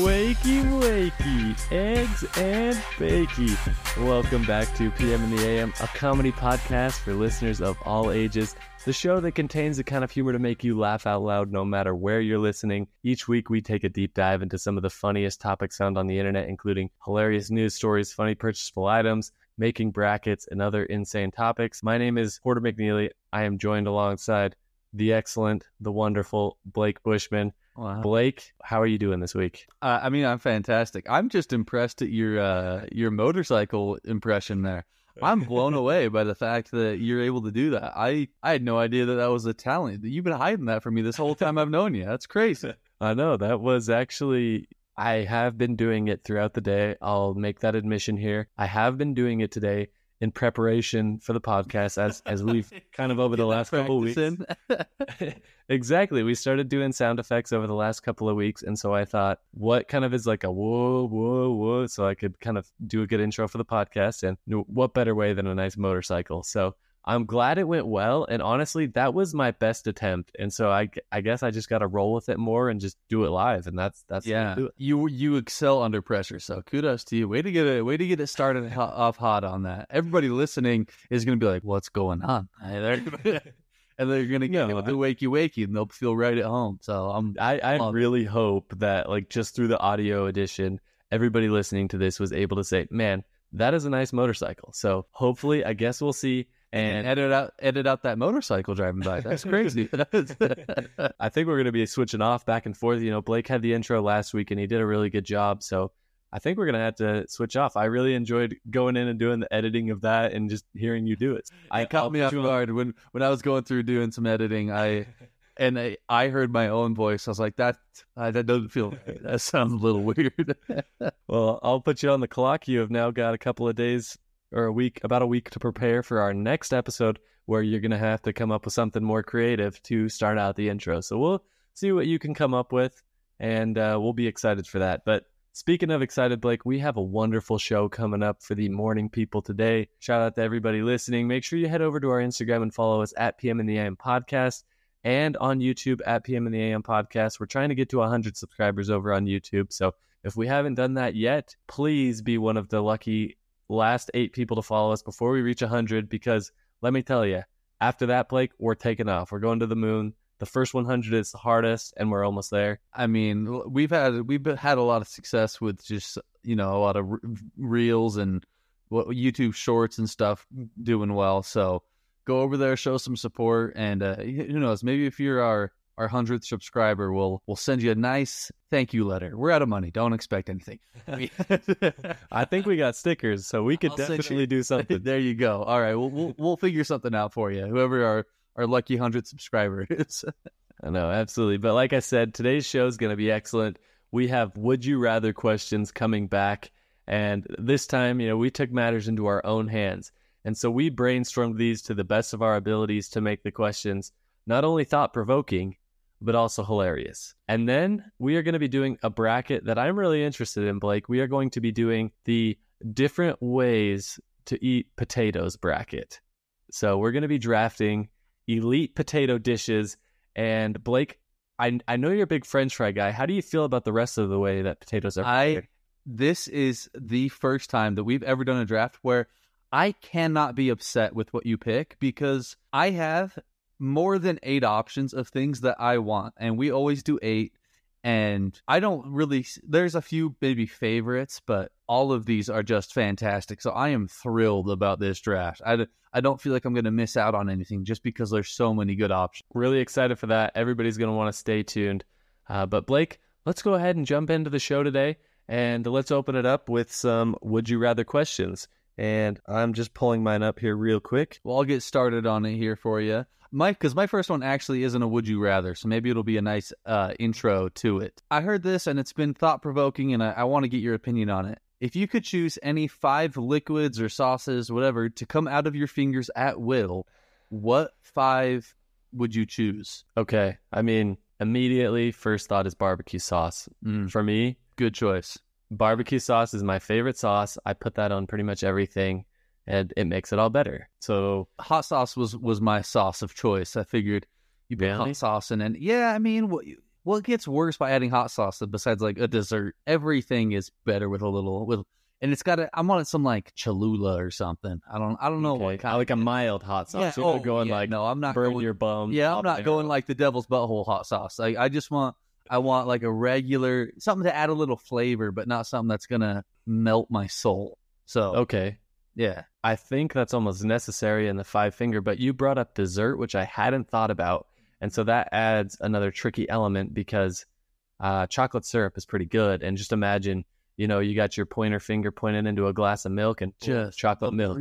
Wakey, wakey, eggs and bakey. Welcome back to PM in the AM, a comedy podcast for listeners of all ages. The show that contains the kind of humor to make you laugh out loud no matter where you're listening. Each week, we take a deep dive into some of the funniest topics found on the internet, including hilarious news stories, funny purchasable items, making brackets, and other insane topics. My name is Porter McNeely. I am joined alongside the excellent, the wonderful Blake Bushman. Wow. Blake, how are you doing this week? Uh, I mean, I'm fantastic. I'm just impressed at your uh, your motorcycle impression there. I'm blown away by the fact that you're able to do that. I, I had no idea that that was a talent. You've been hiding that from me this whole time I've known you. That's crazy. I know that was actually I have been doing it throughout the day. I'll make that admission here. I have been doing it today in preparation for the podcast as as we've kind of over the last couple of weeks. Exactly. We started doing sound effects over the last couple of weeks. And so I thought, what kind of is like a whoa, whoa, whoa? So I could kind of do a good intro for the podcast. And what better way than a nice motorcycle? So I'm glad it went well. And honestly, that was my best attempt. And so I, I guess I just got to roll with it more and just do it live. And that's, that's, yeah, you you excel under pressure. So kudos to you. Way to get it. Way to get it started off hot on that. Everybody listening is going to be like, "What's going on?" And they're going to get No, the wakey wakey, and they'll feel right at home. So I'm I, I really hope that like just through the audio edition, everybody listening to this was able to say, man, that is a nice motorcycle. So hopefully, I guess we'll see. And edit out edit out that motorcycle driving by. That's crazy. I think we're going to be switching off back and forth. You know, Blake had the intro last week and he did a really good job. So I think we're going to have to switch off. I really enjoyed going in and doing the editing of that and just hearing you do it. I it caught me off guard when when I was going through doing some editing. I and I, I heard my own voice. I was like, that uh, that doesn't feel right. that sounds a little weird. Well, I'll put you on the clock. You have now got a couple of days or a week, about a week to prepare for our next episode where you're going to have to come up with something more creative to start out the intro. So we'll see what you can come up with and uh, we'll be excited for that. But speaking of excited, Blake, we have a wonderful show coming up for the morning people today. Shout out to everybody listening. Make sure you head over to our Instagram and follow us at PM in the AM podcast and on YouTube at PM in the AM podcast. We're trying to get to 100 subscribers over on YouTube. So if we haven't done that yet, please be one of the lucky last eight people to follow us before we reach 100 because let me tell you, after that, Blake, we're taking off. We're going to the moon. The first 100 is the hardest, and we're almost there. I mean, we've had we've had a lot of success with just you know a lot of reels and what YouTube shorts and stuff doing well. So go over there, show some support, and uh, who knows? Maybe if you're our our hundredth subscriber, we'll we'll send you a nice thank you letter. We're out of money. Don't expect anything. I think we got stickers, so we could I'll definitely do something. there you go. All right, we'll we'll, we'll figure something out for you. Whoever our our lucky hundred subscriber is. I know, absolutely. But like I said, today's show is going to be excellent. We have would you rather questions coming back. And this time, you know, we took matters into our own hands. And so we brainstormed these to the best of our abilities to make the questions not only thought provoking, but also hilarious. And then we are going to be doing a bracket that I'm really interested in, Blake. We are going to be doing the different ways to eat potatoes bracket. So we're going to be drafting elite potato dishes and Blake, I I know you're a big French fry guy. How do you feel about the rest of the way that potatoes are? I prepared? this is the first time that we've ever done a draft where I cannot be upset with what you pick because I have more than eight options of things that I want, and we always do eight. And I don't really. There's a few maybe favorites, but all of these are just fantastic. So I am thrilled about this draft. I, I don't feel like I'm going to miss out on anything just because there's so many good options. really excited for that. Everybody's going to want to stay tuned. Uh, but Blake, let's go ahead and jump into the show today, and let's open it up with some would you rather questions. And I'm just pulling mine up here real quick. Well, I'll get started on it here for you. Mike, because my first one actually isn't a would you rather, so maybe it'll be a nice uh, intro to it. I heard this and it's been thought provoking, and I, I want to get your opinion on it. If you could choose any five liquids or sauces, whatever, to come out of your fingers at will, what five would you choose? Okay. I mean, immediately, first thought is barbecue sauce. Mm, For me, good choice. Barbecue sauce is my favorite sauce. I put that on pretty much everything, and it makes it all better. So Hot sauce was was my sauce of choice. I figured you put Really? hot sauce in, and yeah, I mean, what gets worse by adding hot sauce besides like a dessert? Everything is better with a little with, and it's got. I'm on some like Cholula or something. I don't. I don't know Okay, what kind. like a mild hot sauce. Yeah, You're oh, going yeah, like no, I'm not burn going. your bum. yeah, I'm not going like the devil's butthole hot sauce. Like I just want. I want like a regular something to add a little flavor, but not something that's gonna melt my soul. So Okay. yeah, I think that's almost necessary in the five finger, but you brought up dessert, which I hadn't thought about. And so that adds another tricky element because uh, chocolate syrup is pretty good. And just imagine, you know, you got your pointer finger pointed into a glass of milk and just chocolate milk.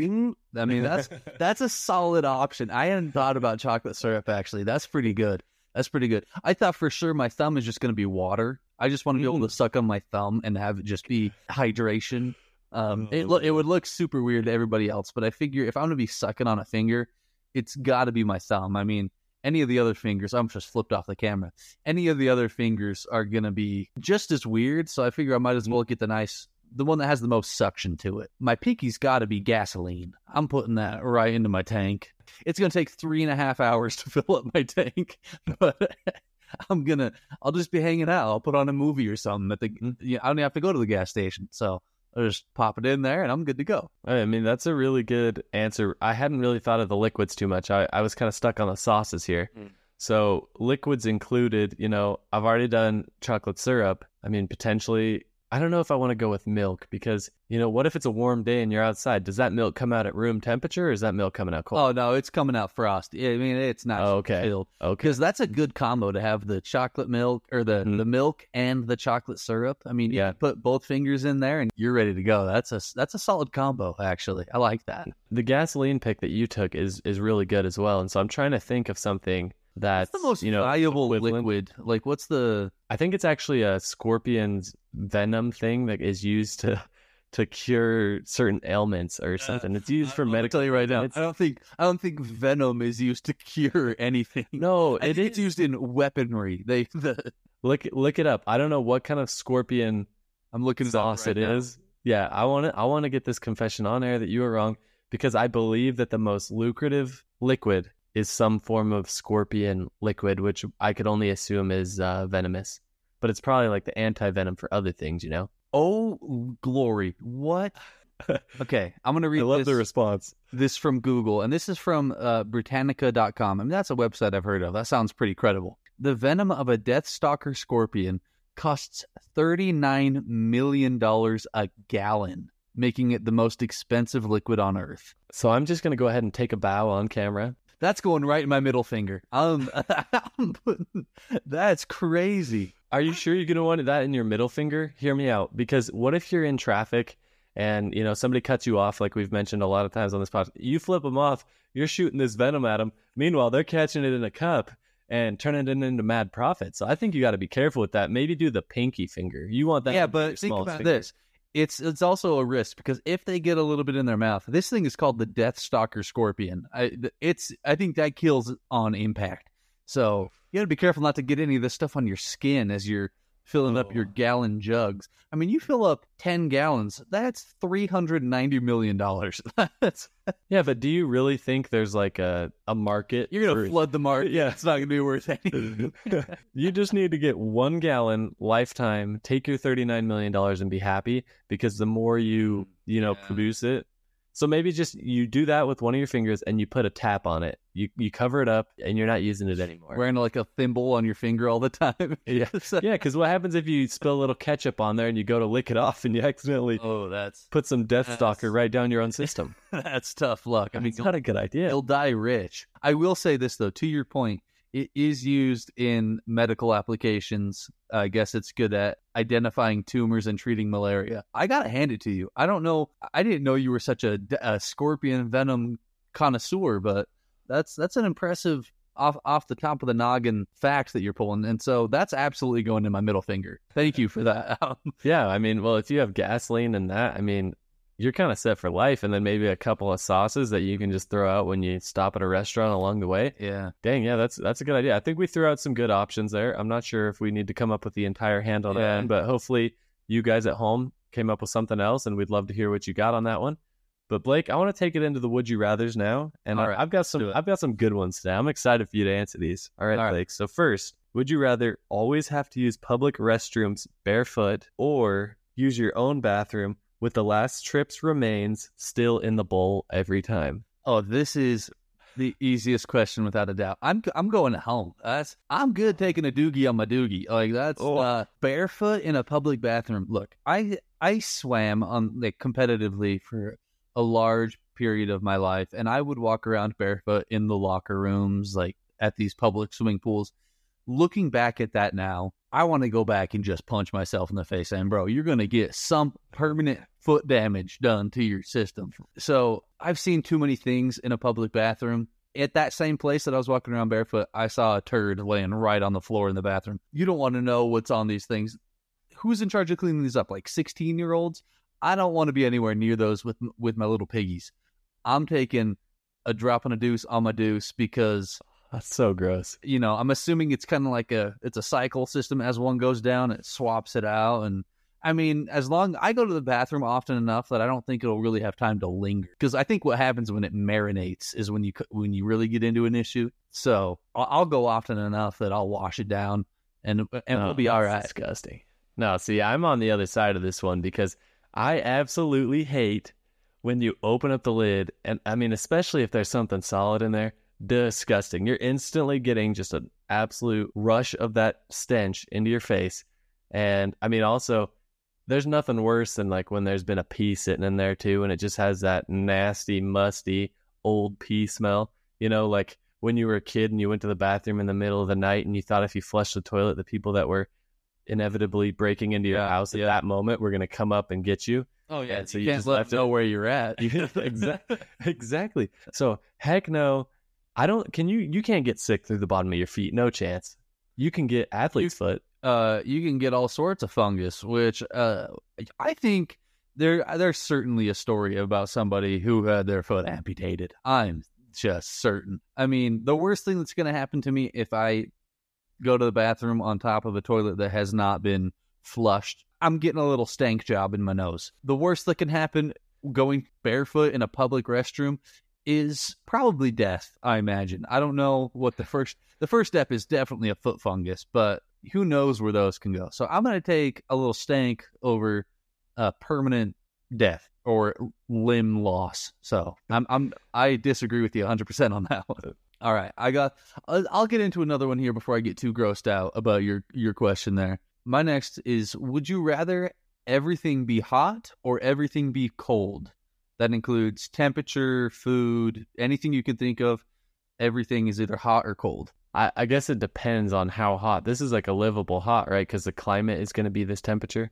I mean, that's that's a solid option. I hadn't thought about chocolate syrup actually. That's pretty good. That's pretty good. I thought for sure my thumb is just going to be water. I just want to be able to suck on my thumb and have it just be hydration. Um, it lo- it would look super weird to everybody else, but I figure if I'm going to be sucking on a finger, it's got to be my thumb. I mean, any of the other fingers, I'm just flipped off the camera. Any of the other fingers are going to be just as weird. So I figure I might as well get the nice, the one that has the most suction to it. My pinky's got to be gasoline. I'm putting that right into my tank. It's going to take three and a half hours to fill up my tank, but I'm gonna. I'll just be hanging out. I'll put on a movie or something. At the, you know, I don't have to go to the gas station, so I'll just pop it in there, and I'm good to go. I mean, that's a really good answer. I hadn't really thought of the liquids too much. I, I was kind of stuck on the sauces here. Mm. So, liquids included, you know, I've already done chocolate syrup. I mean, potentially, I don't know if I want to go with milk because, you know, what if it's a warm day and you're outside? Does that milk come out at room temperature or is that milk coming out cold? Oh no, it's coming out frosty. I mean, it's not Oh, okay. filled okay. because that's a good combo to have the chocolate milk or the Mhm. the milk and the chocolate syrup. I mean, you Yeah. can put both fingers in there, and you're ready to go. That's a that's a solid combo. Actually, I like that. The gasoline pick that you took is is really good as well. And so I'm trying to think of something that's, What's the most you know, valuable equivalent. liquid? Like, what's the I think it's actually a scorpion's venom thing that is used to to cure certain ailments or uh, something. It's used for I'll medical. tell you right now. I don't think I don't think venom is used to cure anything. No, it think it's used in weaponry. They the Look look it up. I don't know what kind of scorpion I'm looking sauce right it now. is. Yeah, I want to I want to get this confession on air that you were wrong because I believe that the most lucrative liquid is some form of scorpion liquid, which I could only assume is uh, venomous. But it's probably like the anti venom for other things, you know. Oh glory! What? Okay, I'm gonna read I love this, the response. this from Google, and this is from uh, Britannica.com. I mean, that's a website I've heard of. That sounds pretty credible. The venom of a Death Stalker scorpion costs $39 million a gallon, making it the most expensive liquid on Earth. So I'm just gonna go ahead and take a bow on camera. That's going right in my middle finger. Um, I'm putting, that's crazy. Are you sure you're gonna want that in your middle finger? Hear me out. Because what if you're in traffic and you know somebody cuts you off, like we've mentioned a lot of times on this podcast? You flip them off, you're shooting this venom at them. Meanwhile, they're catching it in a cup and turning it into mad profit. So I think you got to be careful with that. Maybe do the pinky finger. You want that? yeah, but think about finger. this. It's it's also a risk because if they get a little bit in their mouth, this thing is called the Death Stalker scorpion. I, it's I think that kills on impact. So you got to be careful not to get any of this stuff on your skin as you're filling up your Oh. gallon jugs. I mean, you fill up ten gallons, that's three hundred ninety million dollars. that's Yeah, but do you really think there's like a a market? you're gonna for- flood the market. Yeah. it's not gonna be worth anything. you just need to get one gallon lifetime, take your $39 million and be happy because the more you, mm, you know, Yeah. produce it. So maybe just you do that with one of your fingers and you put a tap on it. You you cover it up and you're not using it anymore. Wearing like a thimble on your finger all the time. Yeah. So- yeah, because what happens if you spill a little ketchup on there and you go to lick it off and you accidentally Oh, that's put some Death Stalker right down your own system? that's tough luck. I mean, it's not a good idea. He'll die rich. I will say this though, to your point, it is used in medical applications. I guess it's good at identifying tumors and treating malaria. I gotta hand it to you. I don't know. I didn't know you were such a, a scorpion venom connoisseur, but that's that's an impressive off off the top of the noggin fact that you're pulling, and so that's absolutely going in my middle finger. Thank you for that. Um, Yeah, I mean, well, if you have gasoline and that, I mean, you're kind of set for life. And then maybe a couple of sauces that you can just throw out when you stop at a restaurant along the way. yeah, Dang, yeah, that's that's a good idea. I think we threw out some good options there. I'm not sure if we need to come up with the entire hand on Yeah. that, but hopefully you guys at home came up with something else, and we'd love to hear what you got on that one. But Blake, I want to take it into the would you rather's now, and I, right, I've got some. I've got some good ones today. I'm excited for you to answer these. All right, All right. Blake. So first, Would you rather always have to use public restrooms barefoot or use your own bathroom with the last trip's remains still in the bowl every time? Oh, this is the easiest question without a doubt. I'm I'm going home. That's I'm good taking a doogie on my doogie. Like that's Oh. uh, barefoot in a public bathroom. Look, I I swam on like competitively for a large period of my life, and I would walk around barefoot in the locker rooms, like at these public swimming pools. Looking back at that now, I want to go back and just punch myself in the face and bro, you're gonna get some permanent foot damage done to your system. So I've seen too many things in a public bathroom. At that same place that I was walking around barefoot, I saw a turd laying right on the floor in the bathroom. You don't want to know what's on these things. Who's in charge of cleaning these up? Like 16 year olds? I don't want to be anywhere near those with with my little piggies. I'm taking a drop and a deuce on my deuce because That's so gross. you know, I'm assuming it's kind of like a it's a cycle system. As one goes down, it swaps it out, and I mean, as long I go to the bathroom often enough that I don't think it'll really have time to linger. Because I think what happens when it marinates is when you when you really get into an issue. So I'll, I'll go often enough that I'll wash it down, and and Oh, we'll be all right. Disgusting. No, see, I'm on the other side of this one because I absolutely hate when you open up the lid, and I mean, especially if there's something solid in there. Disgusting. You're instantly getting just an absolute rush of that stench into your face. And I mean, also, there's nothing worse than like when there's been a pee sitting in there too, and it just has that nasty, musty, old pee smell. You know, like when you were a kid and you went to the bathroom in the middle of the night and you thought if you flushed the toilet, the people that were inevitably breaking into your Yeah, house at yeah. that moment were going to come up and get you. Oh yeah, yeah, so you you just let left them know where you're at. exactly. exactly. So heck no. I don't. Can you? You can't get sick through the bottom of your feet. No chance. You can get athlete's foot. uh, you can get all sorts of fungus, which uh, I think there there's certainly a story about somebody who had their foot amputated. I'm just certain. I mean, the worst thing that's going to happen to me if I go to the bathroom on top of a toilet that has not been flushed, I'm getting a little stank job in my nose. The worst that can happen going barefoot in a public restroom is probably death, I imagine. I don't know what the first the first step is definitely a foot fungus, but who knows where those can go. So I'm going to take a little stank over a permanent death or limb loss. So I'm I'm I disagree with you 100% on that one. All right, I got I'll I'll get into another one here before I get too grossed out about your your question there. My next is would you rather everything be hot or everything be cold? That includes temperature, food, anything you can think of. Everything is either hot or cold. I, I guess it depends on how hot. This is like a livable hot, right? Because the climate is going to be this temperature.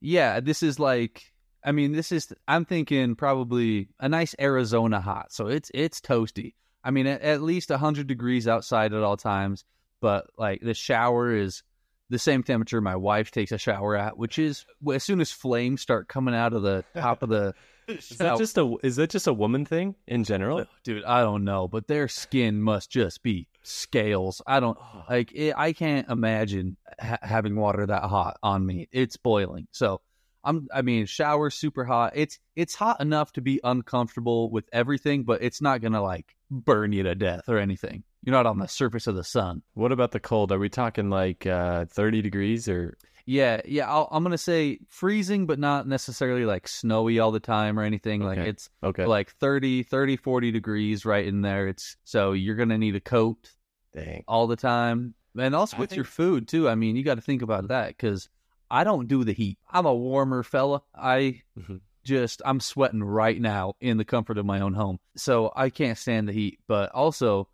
Yeah, this is like I mean, this is I'm thinking probably a nice Arizona hot. So it's it's toasty. I mean, at, at least 100 degrees outside at all times, but like the shower is the same temperature my wife takes a shower at, which is as soon as flames start coming out of the top of the Is that just a is that just a woman thing in general? dude, I don't know, but their skin must just be scales. I don't like it, I can't imagine ha- having water that hot on me. It's boiling. So I'm I mean, shower super hot. It's it's hot enough to be uncomfortable with everything, but it's not going to like burn you to death or anything. You're not on the surface of the sun. What about the cold? Are we talking like uh, 30 degrees or Yeah, yeah, I'll, I'm going to say freezing but not necessarily like snowy all the time or anything. Like it's okay? like 30 30 40 degrees right in there. It's so you're going to need a coat Dang. all the time. And also I with your food too. I mean, you got to think about that because I don't do the heat. I'm a warmer fella. I Mhm. just I'm sweating right now in the comfort of my own home, so I can't stand the heat. But also,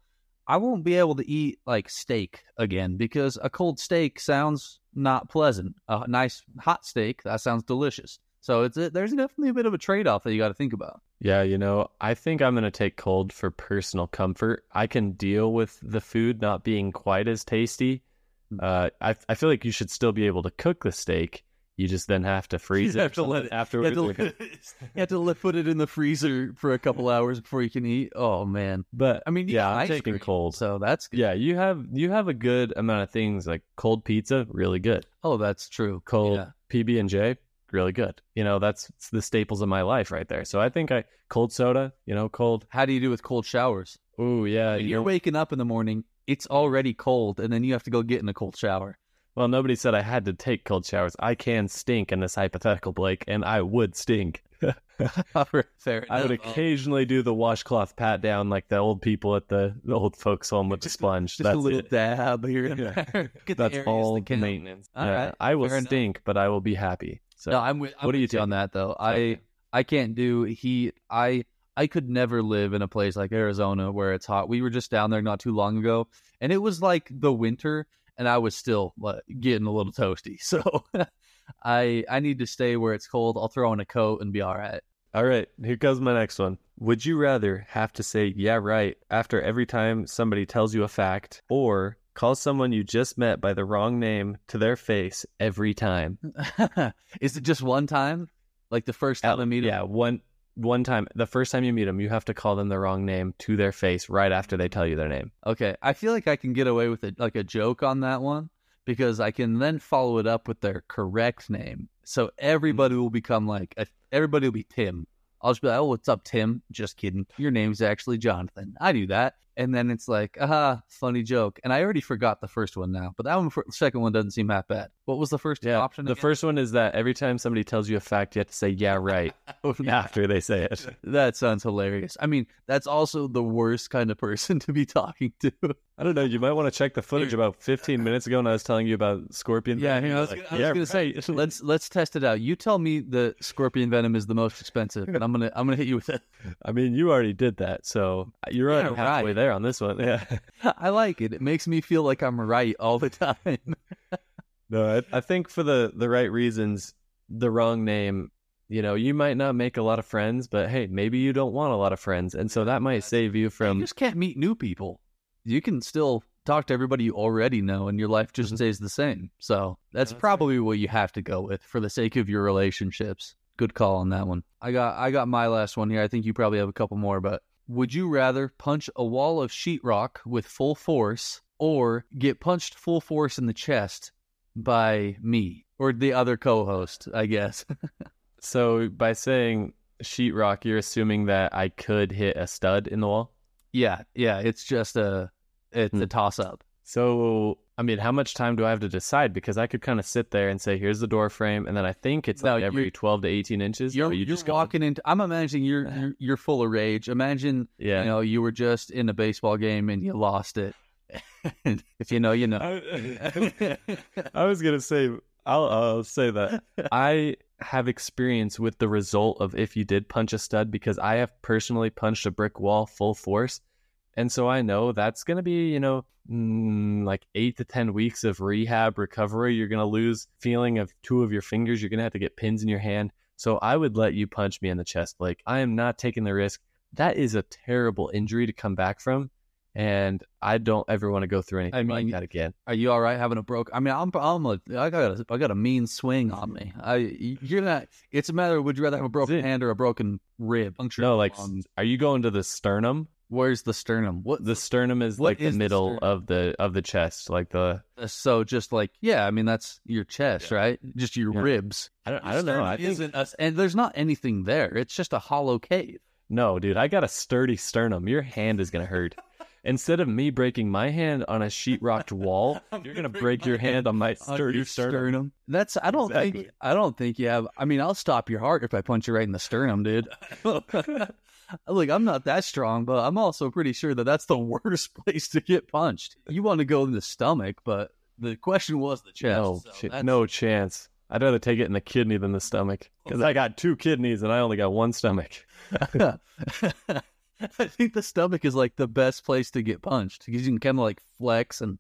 I won't be able to eat like steak again because a cold steak sounds not pleasant. A nice hot steak that sounds delicious. So it's a, there's definitely a bit of a trade off that you got to think about. Yeah, you know, I think I'm going to take cold for personal comfort. I can deal with the food not being quite as tasty. Hmm. Uh, I I feel like you should still be able to cook the steak. You just then have to freeze You it. have to let it- afterwards. You have, to, you have to let- put it in the freezer for a couple hours before you can eat. Oh man. but I mean, yeah, I'm taking cream, cold. So that's good. Yeah, you have you have a good amount of things like cold pizza, really good. Oh, that's true. Cold Yeah. PB and J, really good. You know, that's the staples of my life right there. So I think I cold soda, you know, cold. How do you do with cold showers? Oh yeah, you're know, waking up in the morning, it's already cold, and then you have to go get in a cold shower. Well, nobody said I had to take cold showers. I can stink in this hypothetical, Blake, and I would stink. Fair I would occasionally do the washcloth pat down like the old people at the, the old folks home with the sponge. Just That's a little it. dab here and Yeah. there. Get That's all that maintenance. All Yeah, right, I will fair enough. stink, but I will be happy. So No, I'm with. I'm What do you with on that though. I I can't do heat. I I could never live in a place like Arizona where it's hot. We were just down there not too long ago, and it was like the winter, and I was still like, getting a little toasty. So I I need to stay where it's cold. I'll throw on a coat and be all right. All right, here comes my next one. Would you rather have to say, yeah, right, after every time somebody tells you a fact, or call someone you just met by the wrong name to their face every time? Is it just one time? Like the first time I meet yeah, one one time. The first time you meet them, you have to call them the wrong name to their face right after they tell you their name. Okay, I feel like I can get away with it, like a joke on that one, because I can then follow it up with their correct name. So everybody will become like, a, everybody will be Tim. I'll just be like, oh, what's up, Tim? Just kidding. Your name's actually Jonathan. I do that. And then it's like, aha, funny joke. And I already forgot the first one now, but that one, for, the second one doesn't seem that bad. What was the first Yeah, option? the again? first one is that every time somebody tells you a fact, you have to say, yeah, right, after they say it. That sounds hilarious. I mean, that's also the worst kind of person to be talking to. I don't know. You might want to check the footage about 15 minutes ago when I was telling you about scorpion. Yeah, venom. I was, Like, gonna, I was yeah, gonna say let's let's test it out. You tell me the scorpion venom is the most expensive, and I'm gonna I'm gonna hit you with it. I mean, you already did that, so you're Yeah, halfway right. There on this one. Yeah. I like it. It makes me feel like I'm right all the time. No, I, I think for the the right reasons, the wrong name. You know, you might not make a lot of friends, but hey, maybe you don't want a lot of friends, and so that might save you from. you just can't meet new people. You can still talk to everybody you already know, and your life just Mhm. stays the same. So that's That's probably what you have to go with for the sake of your relationships. Good call on that one. I got I got my last one here. I think you probably have a couple more, but would you rather punch a wall of sheetrock with full force or get punched full force in the chest by me or the other co-host, I guess. So by saying sheetrock, you're assuming that I could hit a stud in the wall. yeah, yeah, it's just a it's a Hmm. toss up. So I mean, how much time do I have to decide? Because I could kind of sit there and say, "Here's the door frame," and then I think it's No, like every 12 to 18 inches. You're, you are walking into. I'm imagining you're, you're you're full of rage. Imagine Yeah. you know you were just in a baseball game and you lost it. And if you know, you know. I, I was gonna say I'll, I'll say that I have experience with the result of if you did punch a stud because I have personally punched a brick wall full force, and so I know that's gonna be you know mm, like eight to ten weeks of rehab recovery. You're gonna lose feeling of two of your fingers. You're gonna have to get pins in your hand. So I would let you punch me in the chest, Like, I am not taking the risk. That is a terrible injury to come back from. And I don't ever want to go through anything I like that again. Are you all right having a broke? I mean, I'm I'm a I got a I got a mean swing on me. I you're not. It's a matter. of Would you rather have a broken hand or a broken rib? Puncture No, like, on- are you going to the sternum? Where's the sternum? What The sternum is like is the the middle sternum? of the of the chest, like the. Uh, so just like yeah, I mean that's your chest, right? Just your Yeah. ribs. I don't. I don't know. I think isn't a, and there's not anything there. It's just a hollow cave. no, dude. I got a sturdy sternum. Your hand is gonna hurt. Instead of me breaking my hand on a sheetrocked wall, you're gonna break your hand on my On sturdy your sternum. That's I don't think I don't think you have. I mean, I'll stop your heart if I punch you right in the sternum, dude. Look, I'm not that strong, but I'm also pretty sure that that's the worst place to get punched. You want to go in the stomach, but the question was the chest. No, so ch- no chance. I'd rather take it in the kidney than the stomach because I got two kidneys and I only got one stomach. I think the stomach is like the best place to get punched because you can kind of like flex and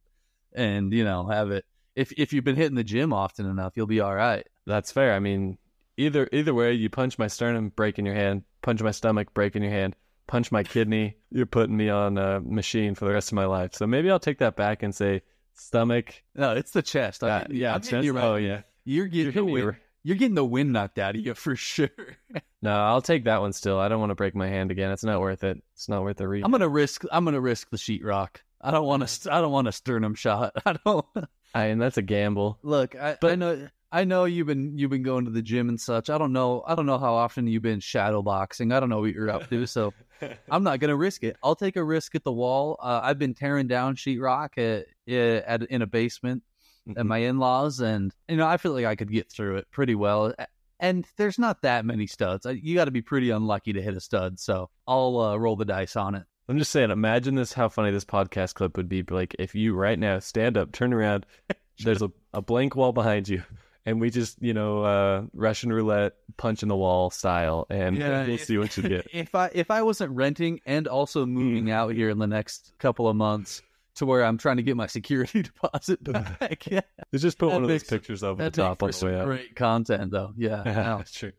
and you know have it. If if you've been hitting the gym often enough, you'll be all right. That's fair. I mean, either either way, you punch my sternum, break in your hand. Punch my stomach, break in your hand. Punch my kidney, you're putting me on a machine for the rest of my life. So maybe I'll take that back and say stomach. No, it's the chest. I- Uh, yeah, I'm chest. you right. Oh yeah. You're getting You're the wind, you're getting the wind knocked out of you for sure. No, I'll take that one still. I don't want to break my hand again. It's not worth it. It's not worth the re. I'm gonna risk. I'm gonna risk the sheetrock. I don't want to. I don't want a sternum shot. I don't. I, and that's a gamble. Look, I, I know. I know you've been you've been going to the gym and such. I don't know. I don't know how often you've been shadow boxing. I don't know what you're up to. So I'm not gonna risk it. I'll take a risk at the wall. Uh, I've been tearing down sheetrock at, at in a basement at Mhm. my in-laws, and you know I feel like I could get through it pretty well. And there's not that many studs. You got to be pretty unlucky to hit a stud. So I'll uh, roll the dice on it. I'm just saying, imagine this how funny this podcast clip would be. Like if you right now stand up, turn around, there's a, a blank wall behind you, and we just, you know, uh Russian roulette, punch in the wall style, and yeah, we'll if- see what you get. If I if I wasn't renting and also moving out here in the next couple of months to where I'm trying to get my security deposit back, yeah, Let's just put That one of those makes- pictures over the top on makes the way out. great content though. Yeah, that's True.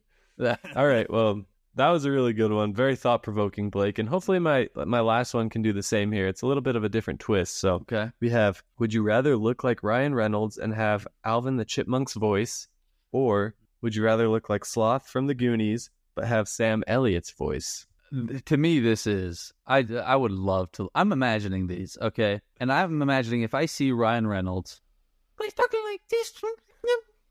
All right. Well, that was a really good one. Very thought provoking, Blake. And hopefully my my last one can do the same here. It's a little bit of a different twist. So okay. we have would you rather look like Ryan Reynolds and have Alvin the Chipmunk's voice, or would you rather look like Sloth from the Goonies but have Sam Elliott's voice? to me this is I I would love to I'm imagining these, okay? And I'm imagining if I see Ryan Reynolds he's talking like this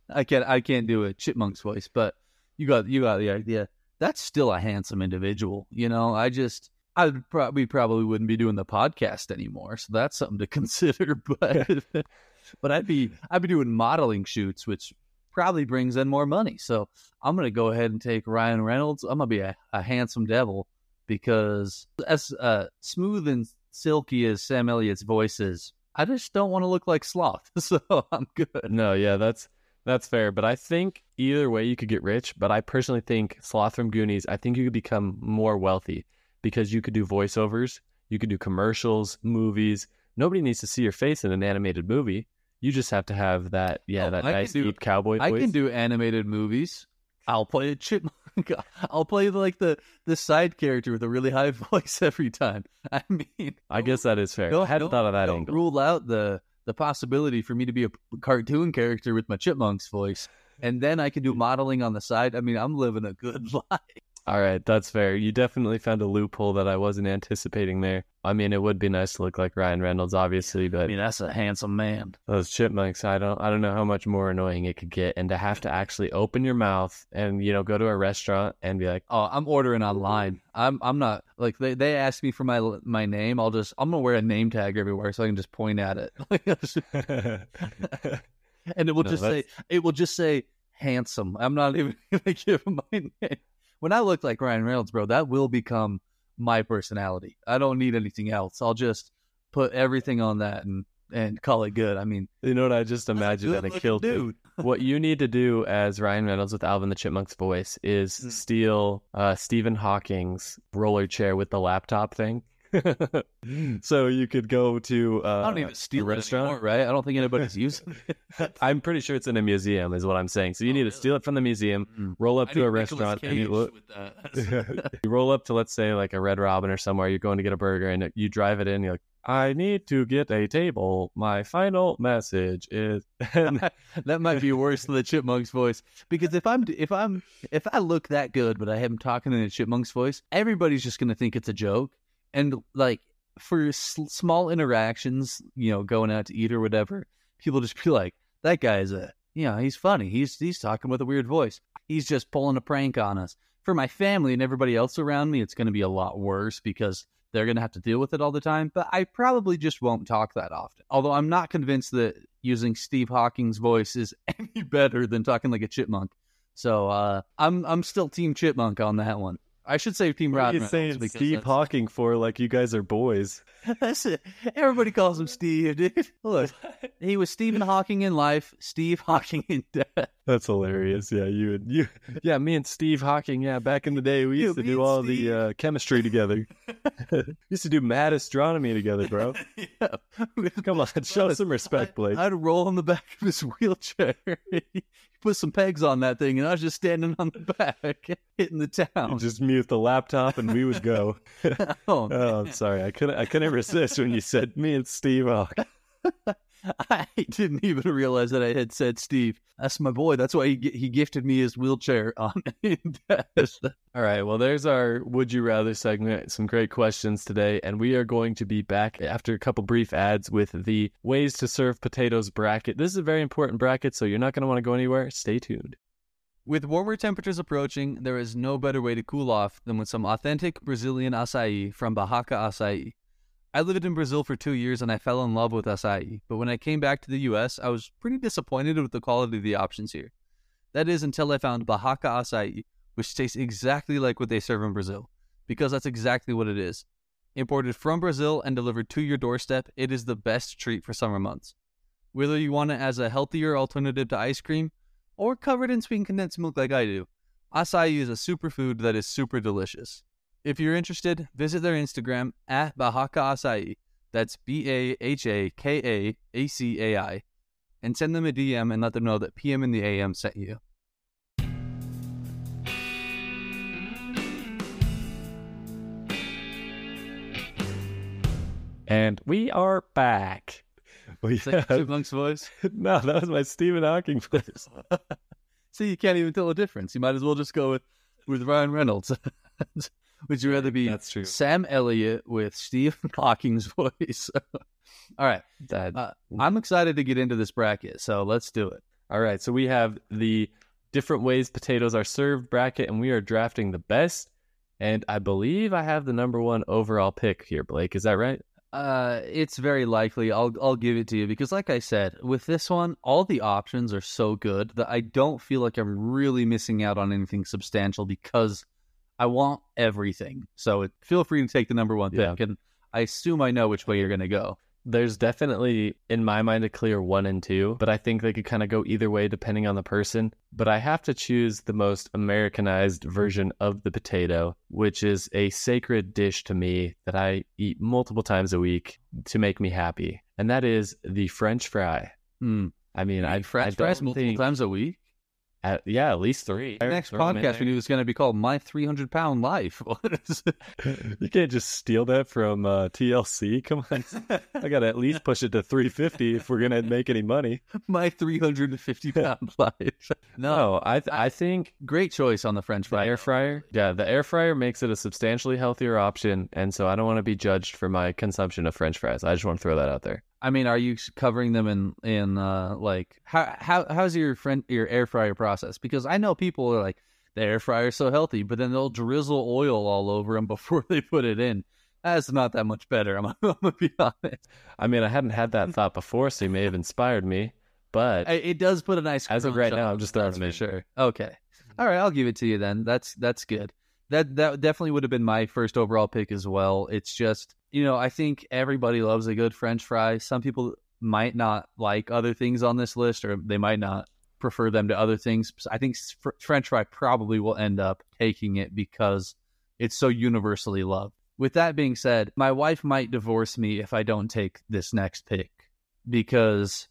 I can't I can't do a chipmunk's voice, but you got you got the idea. That's still a handsome individual, you know. I just I probably probably wouldn't be doing the podcast anymore, so that's something to consider. But but I'd be I'd be doing modeling shoots, which probably brings in more money. So I'm gonna go ahead and take Ryan Reynolds. I'm gonna be a, a handsome devil because as uh, smooth and silky as Sam Elliott's voice is, I just don't want to look like sloth. So I'm good. No, yeah, that's that's fair. But I think either way you could get rich. But I personally think Sloth from Goonies, I think you could become more wealthy because you could do voiceovers, you could do commercials, movies. Nobody needs to see your face in an animated movie. You just have to have that, yeah, Oh, that I can nice do- deep cowboy I voice. can do animated movies. I'll play a chipmunk. I'll play like the the side character with a really high voice every time. I mean, I guess that is fair. I hadn't thought of that don't angle. Rule out the the possibility for me to be a cartoon character with my chipmunk's voice, and then I can do mm. modeling on the side. I mean, I'm living a good life. All right, that's fair. You definitely found a loophole that I wasn't anticipating there. I mean, it would be nice to look like Ryan Reynolds, obviously, but I mean, that's a handsome man. those chipmunks, I don't, I don't know how much more annoying it could get, and to have to actually open your mouth and you know go to a restaurant and be like, Oh, I'm ordering online. I'm I'm not like they they ask me for my my name. I'll just I'm gonna wear a name tag everywhere so I can just point at it. and it will No, just that's- say it will just say handsome. I'm not even gonna give my name. When I look like Ryan Reynolds, bro, that will become my personality. I don't need anything else. I'll just put everything on that and and call it good. I mean, you know what? I just imagine that it killed me. dude. what you need to do as Ryan Reynolds with Alvin the Chipmunk's voice is Mm. steal uh, Stephen Hawking's roller chair with the laptop thing. so you could go to uh, I don't even a steal restaurant. anymore, right? I don't think anybody's using it. I'm pretty sure it's in a museum, is what I'm saying. So you Oh, need to steal it from the museum, Mm. roll up I to a restaurant, and you, Cage look, with that. you roll up to let's say like a Red Robin or somewhere. You're going to get a burger, and you drive it in. You're like, I need to get a table. My final message is, that might be worse than the chipmunk's voice because if I'm if I'm if I look that good but I am talking in a chipmunk's voice, everybody's just gonna think it's a joke. And like for s- small interactions, you know, going out to eat or whatever, people just be like, "That guy's a you know he's funny. He's he's talking with a weird voice. He's just pulling a prank on us." For my family and everybody else around me, it's going to be a lot worse because they're going to have to deal with it all the time. But I probably just won't talk that often. Although I'm not convinced that using Steve Hawking's voice is any better than talking like a chipmunk. So uh, I'm I'm still Team Chipmunk on that one. I should say Team what are you saying Steve Hawking for? Like you guys are boys. That's it. Everybody calls him Steve, dude. Look, he was Stephen Hawking in life, Steve Hawking in death. That's hilarious. Yeah, you and you. Yeah, me and Steve Hawking. Yeah, back in the day, we Yeah, used to do all Steve. the uh, chemistry together. we used to do mad astronomy together, bro. yeah. Come on, show some respect, Blake. I'd roll on the back of his wheelchair. he put some pegs on that thing, and I was just standing on the back, hitting the You town. just mute the laptop and we would go. oh, Oh, I'm sorry. I couldn't. I couldn't resist when you said me and Steve Hawk. I didn't even realize that I had said Steve. That's my boy. That's why he he gifted me his wheelchair um, on Index. All right. Well, there's our Would You Rather segment. Some great questions today. And we are going to be back after a couple brief ads with the Ways to Serve Potatoes bracket. This is a very important bracket, so you're not going to want to go anywhere. Stay tuned. With warmer temperatures approaching, there is no better way to cool off than with some authentic Brazilian acai from Bahaka Acai. I lived in Brazil for two years and I fell in love with acai, but when I came back to the US, I was pretty disappointed with the quality of the options here. That is until I found Bahaka Acai, which tastes exactly like what they serve in Brazil, because that's exactly what it is. Imported from Brazil and delivered to your doorstep, it is the best treat for summer months. Whether you want it as a healthier alternative to ice cream or covered in sweetened condensed milk like I do, acai is a superfood that is super delicious. If you're interested, visit their Instagram at Bahaka Acai. That's B A H A K A A C A I. And send them a DM and let them know that PM in the AM sent you. And we are back. We Is that have- Chipmunk's voice? no, that was my Stephen Hawking voice. See, you can't even tell the difference. You might as well just go with, with Ryan Reynolds. Would you rather be That's true. Sam Elliott with Stephen Hawking's voice? All right. That Uh, I'm excited to get into this bracket, so let's do it. All right, so we have the different ways potatoes are served bracket, and we are drafting the best. And I believe I have the number one overall pick here, Blake. Is that right? Uh, it's very likely I'll I'll give it to you because, like I said, with this one, all the options are so good that I don't feel like I'm really missing out on anything substantial because I want everything. So it, feel free to take the number one Yeah. pick, and I assume I know which way you're gonna go. There's definitely, in my mind, a clear one and two, but I think they could kind of go either way depending on the person. But I have to choose the most Americanized version of the potato, which is a sacred dish to me that I eat multiple times a week to make me happy, and that is the French fry. Hmm. I mean, I, French I fries multiple think, times a week. At, yeah, at least three. Next Throw podcast we knew was going to be called "My 300 Pound Life." Is you can't just steal that from uh, TLC. Come on, I got to at least push it to 350 if we're gonna make any money. My 350 pound life. No, No, I th- I think great choice on the French the fry. air fryer. Yeah, the air fryer makes it a substantially healthier option, and so I don't want to be judged for my consumption of French fries. I just want to throw that out there. I mean, are you covering them in in uh like how how how's your friend your air fryer process? Because I know people are like the air fryer's so healthy, but then they'll drizzle oil all over them before they put it in. That's not that much better. I'm, I'm gonna be honest. I mean, I hadn't had that thought before, so you may have inspired me, but It does put a nice As of right now, I'm just throwing it them for in. sure. Okay, all right, I'll give it to you then. That's that's good. That that definitely would have been my first overall pick as well. It's just you know I think everybody loves a good French fry. Some people might not like other things on this list, or they might not prefer them to other things. I think fr- French fry probably will end up taking it because it's so universally loved. With that being said, my wife might divorce me if I don't take this next pick because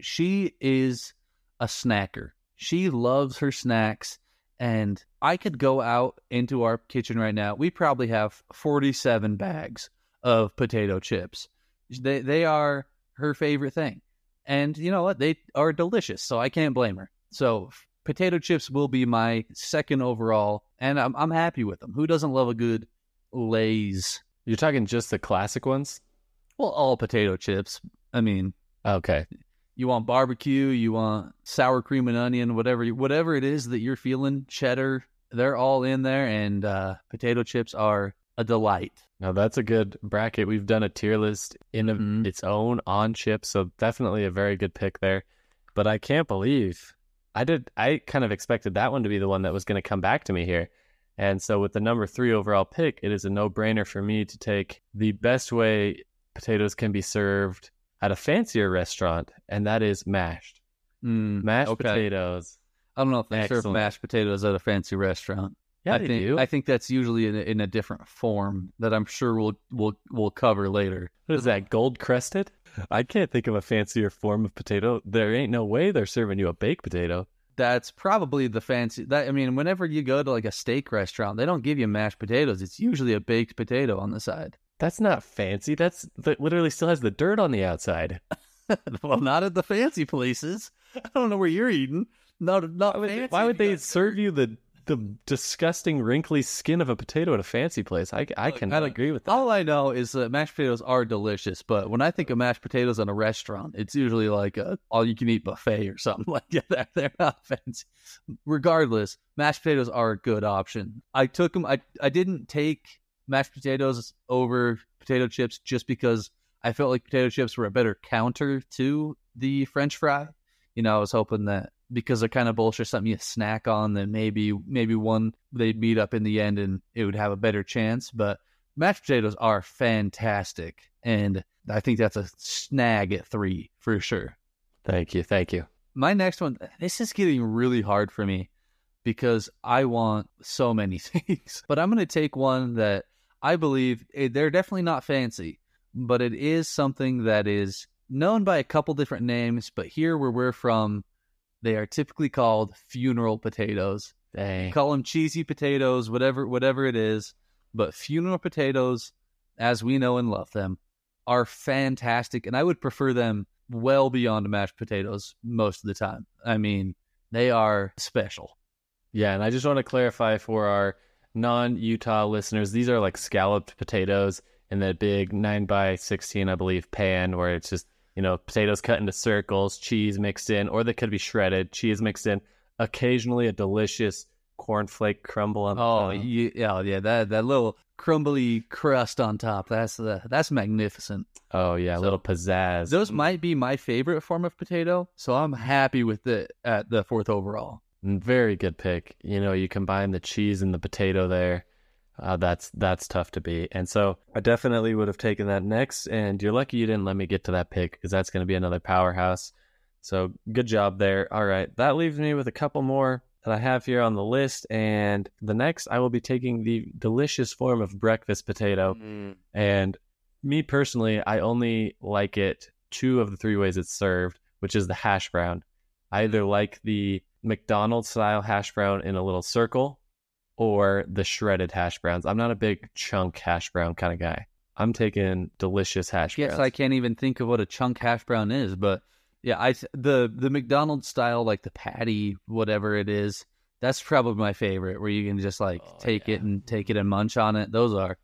she is a snacker. She loves her snacks. And I could go out into our kitchen right now. We probably have 47 bags of potato chips. They, they are her favorite thing. And you know what? They are delicious. So I can't blame her. So potato chips will be my second overall. And I'm, I'm happy with them. Who doesn't love a good Lay's? you're talking just the classic ones. Well, all potato chips. I mean, Okay, you want barbecue, you want sour cream and onion, whatever whatever it is that you're feeling, cheddar, they're all in there and uh, potato chips are a delight. now that's a good bracket. We've done a tier list in Mhm. its own on chips, so definitely a very good pick there. But I can't believe I did. I kind of expected that one to be the one that was going to come back to me here. And so with the number three overall pick, it is a no brainer for me to take the best way potatoes can be served at a fancier restaurant, and that is mashed. Mm, Mashed okay. potatoes. I don't know if they serve mashed potatoes at a fancy restaurant. Yeah, I they think do. I think that's usually in a, in a different form that I'm sure we'll we'll we'll cover later. What is that, gold crested? I can't think of a fancier form of potato. There ain't no way they're serving you a baked potato. That's probably the fancy. That I mean, whenever you go to like a steak restaurant, they don't give you mashed potatoes. It's usually a baked potato on the side. That's not fancy. That's that literally still has the dirt on the outside. well, not at the fancy places. I don't know where you're eating. Not not Why would, fancy. why would they serve you the the disgusting wrinkly skin of a potato at a fancy place. I, I Look, cannot I- agree with that. All I know is that mashed potatoes are delicious, but when I think of mashed potatoes in a restaurant, it's usually like a all-you-can-eat buffet or something like that. They're, they're not fancy. Regardless, mashed potatoes are a good option. I took them. I I didn't take mashed potatoes over potato chips just because I felt like potato chips were a better counter to the French fry. You know, I was hoping that because they're kind of bullshit, something you snack on, then maybe maybe one they'd meet up in the end and it would have a better chance. But mashed potatoes are fantastic, and I think that's a snag at three for sure. Thank you. Thank you. My next one, this is getting really hard for me because I want so many things, but I'm going to take one that I believe eh, they're definitely not fancy, but it is something that is known by a couple different names. But here where we're from, they are typically called funeral potatoes. Dang. Call them cheesy potatoes, whatever whatever it is. But funeral potatoes, as we know and love them, are fantastic, and I would prefer them well beyond mashed potatoes most of the time. I mean, they are special. Yeah, and I just want to clarify for our non-Utah listeners, these are like scalloped potatoes in that big nine by sixteen, I believe, pan where it's just you know potatoes cut into circles, cheese mixed in, or they could be shredded, cheese mixed in. Occasionally, a delicious cornflake crumble on. Oh, top. yeah, yeah, yeah, that that little crumbly crust on top. That's the that's magnificent. oh yeah, a So, little pizzazz. Those might be my favorite form of potato, so I'm happy with it at the fourth overall. Mm, Very good pick. You know, you combine the cheese and the potato there. Uh, that's that's tough to beat. And so I definitely would have taken that next. And you're lucky you didn't let me get to that pick because that's going to be another powerhouse. So good job there. All right, that leaves me with a couple more that I have here on the list. And the next, I will be taking the delicious form of breakfast potato. And me personally, I only like it two of the three ways it's served, which is the hash brown. I either like the McDonald's style hash brown in a little circle or the shredded hash browns. I'm not a big chunk hash brown kind of guy. I'm taking delicious hash Yes, browns. I can't even think of what a chunk hash brown is, but yeah, I the the McDonald's style like the patty whatever it is. That's probably my favorite, where you can just like Oh, take yeah. it and take it and munch on it. Those are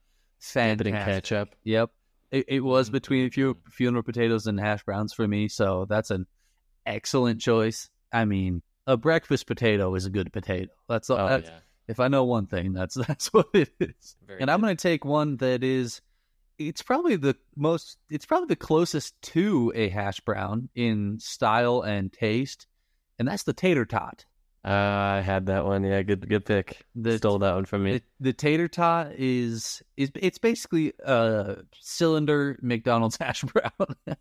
Dip it in fantastic. ketchup. Yep, it, it was Mm. between a few funeral potatoes and hash browns for me, so that's an excellent choice. I mean, a breakfast potato is a good potato. That's, Oh, that's yeah. if I know one thing, that's that's what it is. Very and I'm going to take one that is it's probably the most it's probably the closest to a hash brown in style and taste, and that's the tater tot. Uh, I had that one. Yeah, good good pick. The- Stole that one from me. The, the tater tot is is it's basically a cylinder McDonald's hash brown,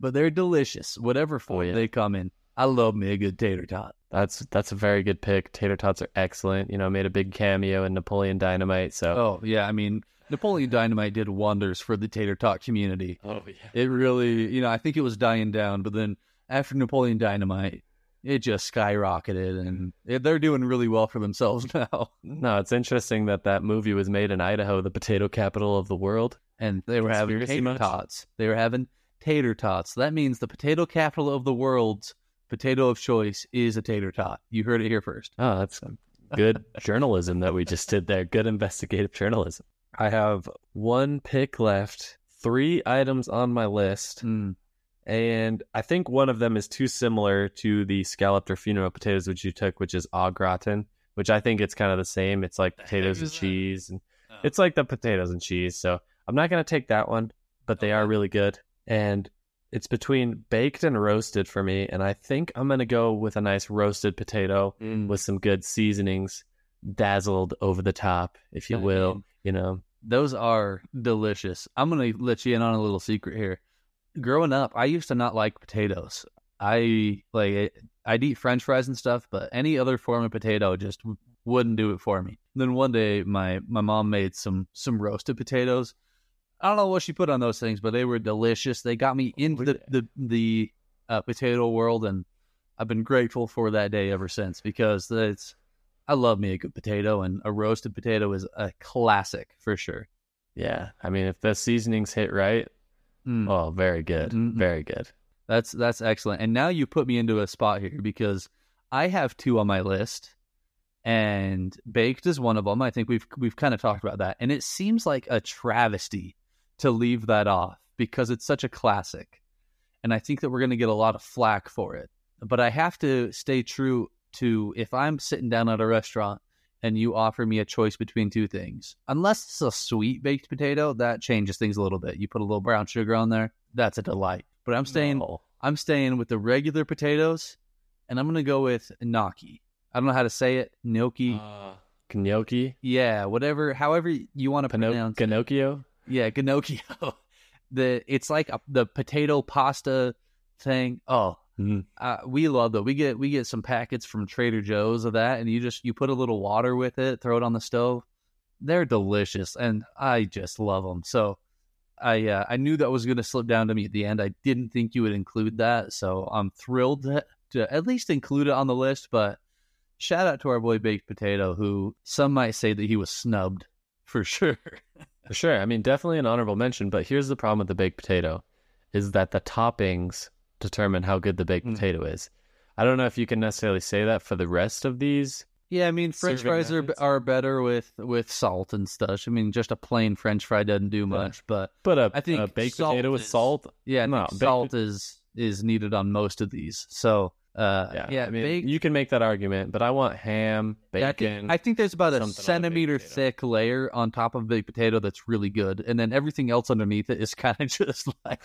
but they're delicious. Whatever form yeah. they come in, I love me a good tater tot. That's that's a very good pick. Tater tots are excellent. You know, made a big cameo in Napoleon Dynamite. So Oh yeah, I mean Napoleon Dynamite did wonders for the tater tot community. oh yeah. It really, you know, I think it was dying down, but then after Napoleon Dynamite, it just skyrocketed, and it, they're doing really well for themselves now. No, it's interesting that that movie was made in Idaho, the potato capital of the world. And they were having tater much? tots. They were having tater tots. That means the potato capital of the world's potato of choice is a tater tot. You heard it here first. Oh, that's some good journalism that we just did there. Good investigative journalism. I have one pick left, three items on my list, Mm. and I think one of them is too similar to the scalloped or funeral potatoes which you took, which is au gratin, which I think it's kind of the same. It's like potatoes and that? cheese, and Oh. it's like the potatoes and cheese. So I'm not gonna take that one, but they are really good, and it's between baked and roasted for me, and I think I'm gonna go with a nice roasted potato mm. with some good seasonings, dazzled over the top, if you I will. mean, You know, Those are delicious. I'm going to let you in on a little secret here. Growing up, I used to not like potatoes. I like I'd eat French fries and stuff, but any other form of potato just wouldn't do it for me. Then one day, my my mom made some some roasted potatoes. I don't know what she put on those things, but they were delicious. They got me into the the, the uh, potato world, and I've been grateful for that day ever since because it's. I love me a good potato, and a roasted potato is a classic for sure. yeah. I mean, if the seasonings hit right, Mm. oh, very good, Mm-mm. very good. That's that's excellent. And now you put me into a spot here because I have two on my list, and baked is one of them. I think we've we've kind of talked about that, and it seems like a travesty to leave that off because it's such a classic, and I think that we're going to get a lot of flack for it. But I have to stay true to if I'm sitting down at a restaurant and you offer me a choice between two things, unless it's a sweet baked potato, that changes things a little bit. You put a little brown sugar on there, that's a delight. But I'm staying No. I'm staying with the regular potatoes, and I'm gonna go with gnocchi. I don't know how to say it. Gnocchi. Uh, gnocchi, yeah, whatever. However you want to Pino- pronounce. it. Yeah, gnocchio. the it's like a, the potato pasta thing. Oh, Mhm. uh, we love that. We get we get some packets from Trader Joe's of that, and you just you put a little water with it, throw it on the stove. They're delicious, and I just love them. So, I uh, I knew that was going to slip down to me at the end. I didn't think you would include that, so I'm thrilled to, to at least include it on the list. But shout out to our boy Baked Potato, who some might say that he was snubbed for sure. For sure. I mean, definitely an honorable mention, but here's the problem with the baked potato is that the toppings determine how good the baked Mm. potato is. I don't know if you can necessarily say that for the rest of these. Yeah, I mean, French fries are are better with with salt and stuff. I mean, just a plain French fry doesn't do much, but But a, I think a baked potato with salt, yeah, No, salt is is needed on most of these. So, uh, yeah, yeah, I mean, baked- you can make that argument, but I want ham, yeah, I bacon. think, I think there's about a centimeter thick layer on top of baked potato that's really good, and then everything else underneath it is kind of just like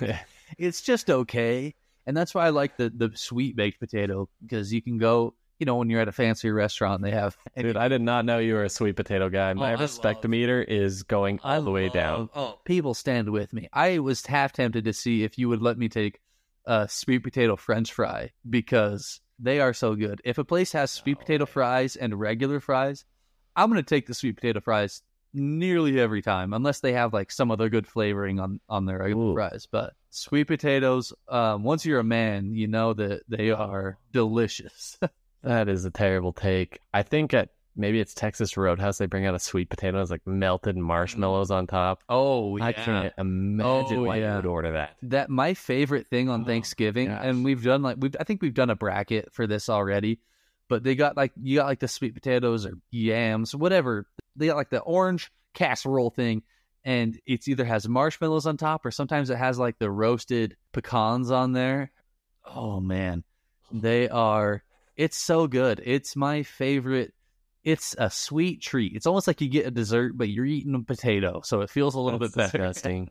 it's just okay. And that's why I like the the sweet baked potato because you can go, you know, when you're at a fancy restaurant, they have Dude, I did not know you were a sweet potato guy. My Oh, respect love- meter is going all the way down. Oh, people stand with me. I was half tempted to see if you would let me take a sweet potato French fry because they are so good. If a place has sweet No potato fries and regular fries, I'm gonna take the sweet potato fries nearly every time, unless they have like some other good flavoring on on their regular Ooh. fries. But sweet potatoes, um, once you're a man, you know that they are delicious. That is a terrible take. I think at maybe it's Texas Roadhouse, they bring out a sweet potato with like melted mm. marshmallows on top. oh, I can't imagine Oh, why yeah. you would order that. that my favorite thing on Oh, Thanksgiving, gosh. and we've done like we've I think we've done a bracket for this already, but they got like you got like the sweet potatoes or yams, whatever. They got like the orange casserole thing, and it's either has marshmallows on top or sometimes it has like the roasted pecans on there. Oh man, they are. It's so good. It's my favorite. It's a sweet treat. It's almost like you get a dessert, but you're eating a potato, so it feels a little That's bit better. disgusting.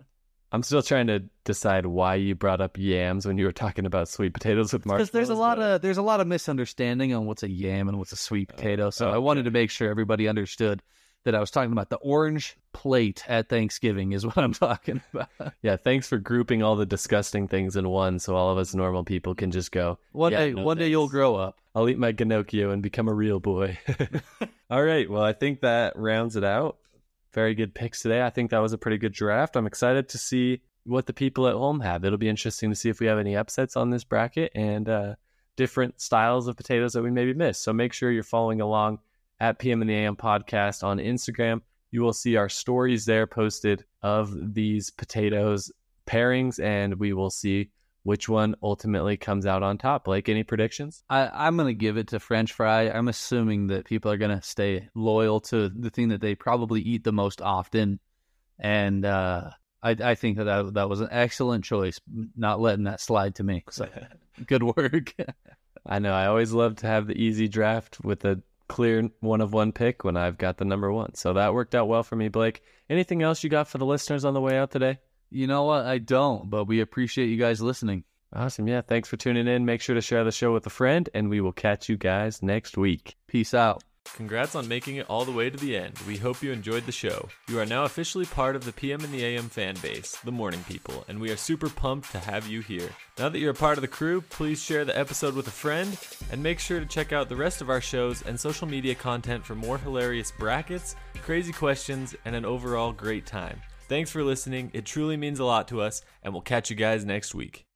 I'm still trying to decide why you brought up yams when you were talking about sweet potatoes with marshmallows. because there's a lot of there's a lot of misunderstanding on what's a yam and what's a sweet oh, potato. So okay. I oh, wanted to make sure everybody understood that I was talking about the orange plate at Thanksgiving is what I'm talking about. yeah. Thanks for grouping all the disgusting things in one, so all of us normal people can just go. One Yeah, day, no one day you'll grow up. I'll eat my Ginocchio and become a real boy. All right. Well, I think that rounds it out. Very good picks today. I think that was a pretty good draft. I'm excited to see what the people at home have. It'll be interesting to see if we have any upsets on this bracket and uh, different styles of potatoes that we maybe missed. So make sure you're following along at PM in the AM podcast on Instagram. You will see our stories there posted of these potatoes pairings, and we will see which one ultimately comes out on top. Blake, any predictions? I, I'm gonna give it to French fry. I'm assuming that people are gonna stay loyal to the thing that they probably eat the most often, and uh, I, I think that, that that was an excellent choice. Not letting that slide to me. So good work. I know. I always love to have the easy draft with a clear one of one pick when I've got the number one. So that worked out well for me, Blake. Anything else you got for the listeners on the way out today? You know what? I don't, but we appreciate you guys listening. Awesome. Yeah. Thanks for tuning in. Make sure to share the show with a friend, and we will catch you guys next week. Peace out. Congrats on making it all the way to the end. We hope you enjoyed the show. You are now officially part of the PM in the AM fan base, the morning people, and we are super pumped to have you here. Now that you're a part of the crew, please share the episode with a friend and make sure to check out the rest of our shows and social media content for more hilarious brackets, crazy questions, and an overall great time. Thanks for listening. It truly means a lot to us, and we'll catch you guys next week.